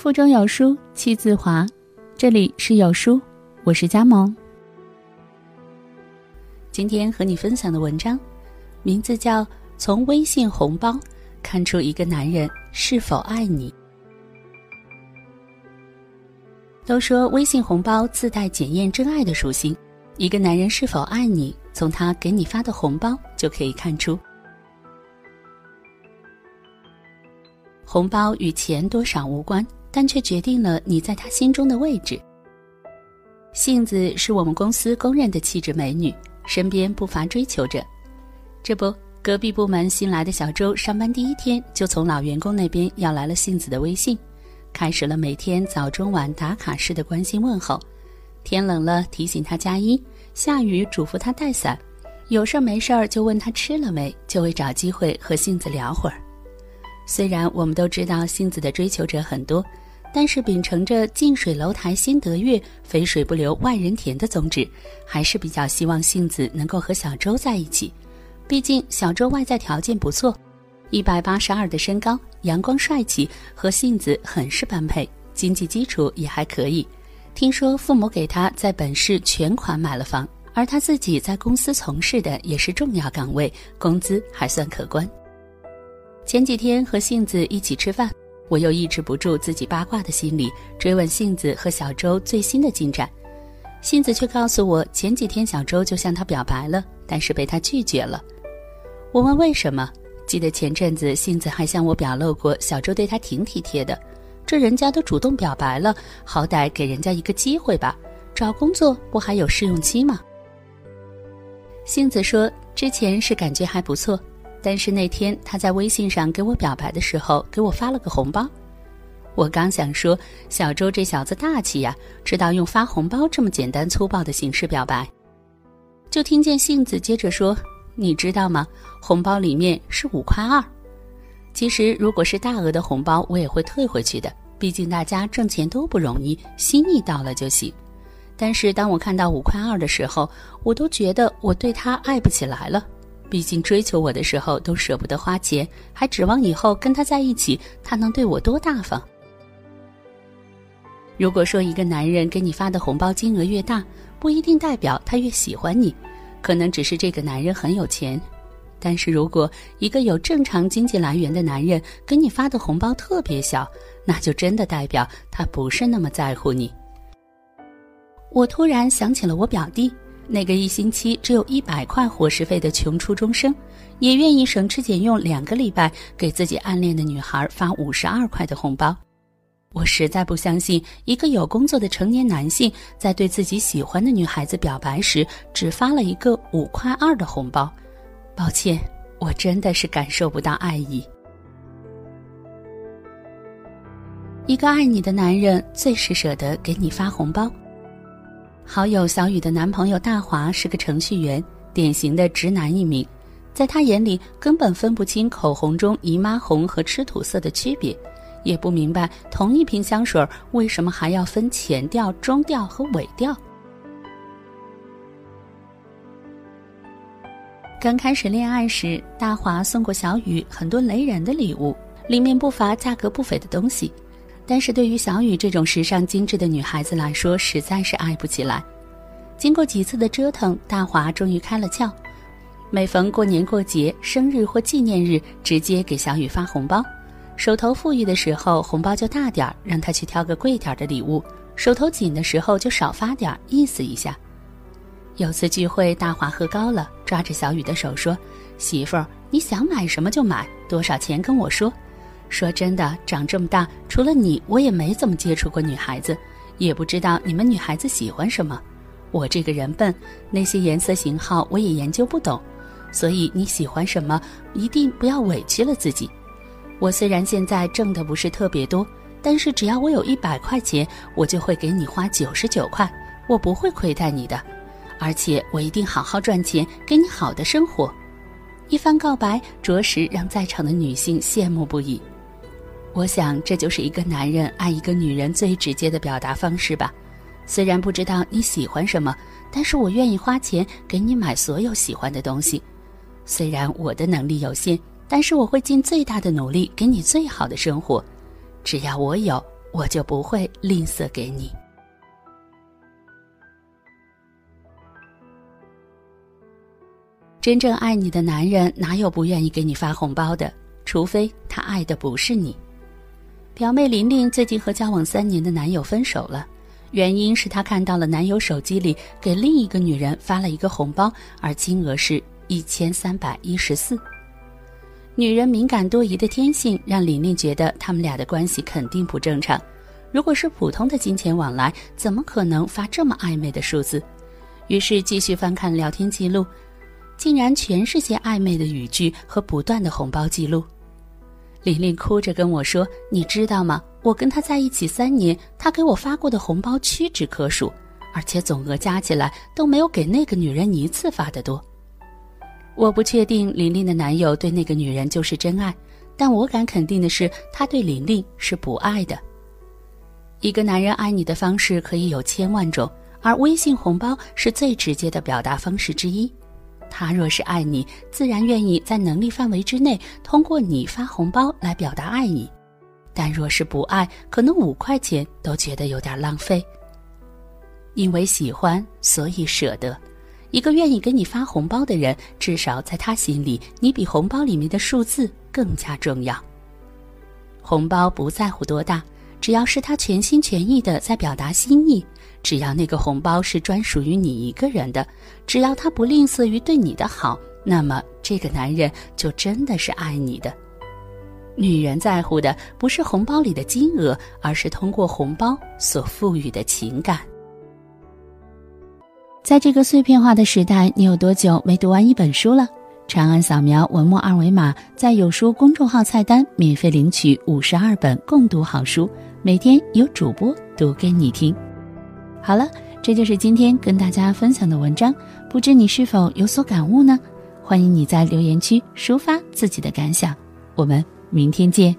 腹中有书气自华，这里是有书，我是佳萌。今天和你分享的文章，名字叫《从微信红包看出一个男人是否爱你》。都说微信红包自带检验真爱的属性，一个男人是否爱你，从他给你发的红包就可以看出。红包与钱多少无关。但却决定了你在他心中的位置。杏子是我们公司公认的气质美女，身边不乏追求者。这不，隔壁部门新来的小周上班第一天就从老员工那边要来了杏子的微信，开始了每天早中晚打卡式的关心问候。天冷了提醒他加衣，下雨嘱咐他带伞，有事儿没事儿就问他吃了没，就会找机会和杏子聊会儿。虽然我们都知道杏子的追求者很多。但是秉承着近水楼台先得月，肥水不流外人田的宗旨，还是比较希望杏子能够和小周在一起。毕竟小周外在条件不错，一百八十二的身高，阳光帅气，和杏子很是般配，经济基础也还可以。听说父母给他在本市全款买了房，而他自己在公司从事的也是重要岗位，工资还算可观。前几天和杏子一起吃饭。我又抑制不住自己八卦的心理，追问杏子和小周最新的进展。杏子却告诉我，前几天小周就向她表白了，但是被她拒绝了。我问为什么？记得前阵子杏子还向我表露过，小周对她挺体贴的。这人家都主动表白了，好歹给人家一个机会吧。找工作不还有试用期吗？杏子说，之前是感觉还不错。但是那天他在微信上给我表白的时候，给我发了个红包。我刚想说小周这小子大气呀，知道用发红包这么简单粗暴的形式表白，就听见杏子接着说：“你知道吗？红包里面是五块二。其实如果是大额的红包，我也会退回去的，毕竟大家挣钱都不容易，心意到了就行。但是当我看到五块二的时候，我都觉得我对他爱不起来了。”毕竟追求我的时候都舍不得花钱，还指望以后跟他在一起，他能对我多大方？如果说一个男人给你发的红包金额越大，不一定代表他越喜欢你，可能只是这个男人很有钱。但是如果一个有正常经济来源的男人给你发的红包特别小，那就真的代表他不是那么在乎你。我突然想起了我表弟。那个一星期只有一百块伙食费的穷初中生，也愿意省吃俭用两个礼拜给自己暗恋的女孩发五十二块的红包。我实在不相信，一个有工作的成年男性在对自己喜欢的女孩子表白时，只发了一个五块二的红包。抱歉，我真的是感受不到爱意。一个爱你的男人最是舍得给你发红包。好友小雨的男朋友大华是个程序员，典型的直男一名，在他眼里根本分不清口红中姨妈红和吃土色的区别，也不明白同一瓶香水为什么还要分前调、中调和尾调。刚开始恋爱时，大华送过小雨很多雷人的礼物，里面不乏价格不菲的东西。但是对于小雨这种时尚精致的女孩子来说，实在是爱不起来。经过几次的折腾，大华终于开了窍。每逢过年过节、生日或纪念日，直接给小雨发红包。手头富裕的时候，红包就大点儿，让她去挑个贵点儿的礼物；手头紧的时候，就少发点儿，意思一下。有次聚会，大华喝高了，抓着小雨的手说：“媳妇儿，你想买什么就买，多少钱跟我说。”说真的，长这么大，除了你，我也没怎么接触过女孩子，也不知道你们女孩子喜欢什么。我这个人笨，那些颜色型号我也研究不懂，所以你喜欢什么，一定不要委屈了自己。我虽然现在挣的不是特别多，但是只要我有一百块钱，我就会给你花九十九块，我不会亏待你的，而且我一定好好赚钱，给你好的生活。一番告白，着实让在场的女性羡慕不已。我想，这就是一个男人爱一个女人最直接的表达方式吧。虽然不知道你喜欢什么，但是我愿意花钱给你买所有喜欢的东西。虽然我的能力有限，但是我会尽最大的努力给你最好的生活。只要我有，我就不会吝啬给你。真正爱你的男人哪有不愿意给你发红包的？除非他爱的不是你。表妹玲玲最近和交往三年的男友分手了，原因是她看到了男友手机里给另一个女人发了一个红包，而金额是一千三百一十四。女人敏感多疑的天性让玲玲觉得他们俩的关系肯定不正常。如果是普通的金钱往来，怎么可能发这么暧昧的数字？于是继续翻看聊天记录。竟然全是些暧昧的语句和不断的红包记录。玲玲哭着跟我说：“你知道吗？我跟他在一起三年，他给我发过的红包屈指可数，而且总额加起来都没有给那个女人一次发的多。”我不确定玲玲的男友对那个女人就是真爱，但我敢肯定的是，他对玲玲是不爱的。一个男人爱你的方式可以有千万种，而微信红包是最直接的表达方式之一。他若是爱你，自然愿意在能力范围之内通过你发红包来表达爱意；但若是不爱，可能五块钱都觉得有点浪费。因为喜欢，所以舍得。一个愿意给你发红包的人，至少在他心里，你比红包里面的数字更加重要。红包不在乎多大，只要是他全心全意的在表达心意。只要那个红包是专属于你一个人的，只要他不吝啬于对你的好，那么这个男人就真的是爱你的。女人在乎的不是红包里的金额，而是通过红包所赋予的情感。在这个碎片化的时代，你有多久没读完一本书了？长按扫描文末二维码，在有书公众号菜单免费领取五十二本共读好书，每天有主播读给你听。好了，这就是今天跟大家分享的文章，不知你是否有所感悟呢？欢迎你在留言区抒发自己的感想，我们明天见。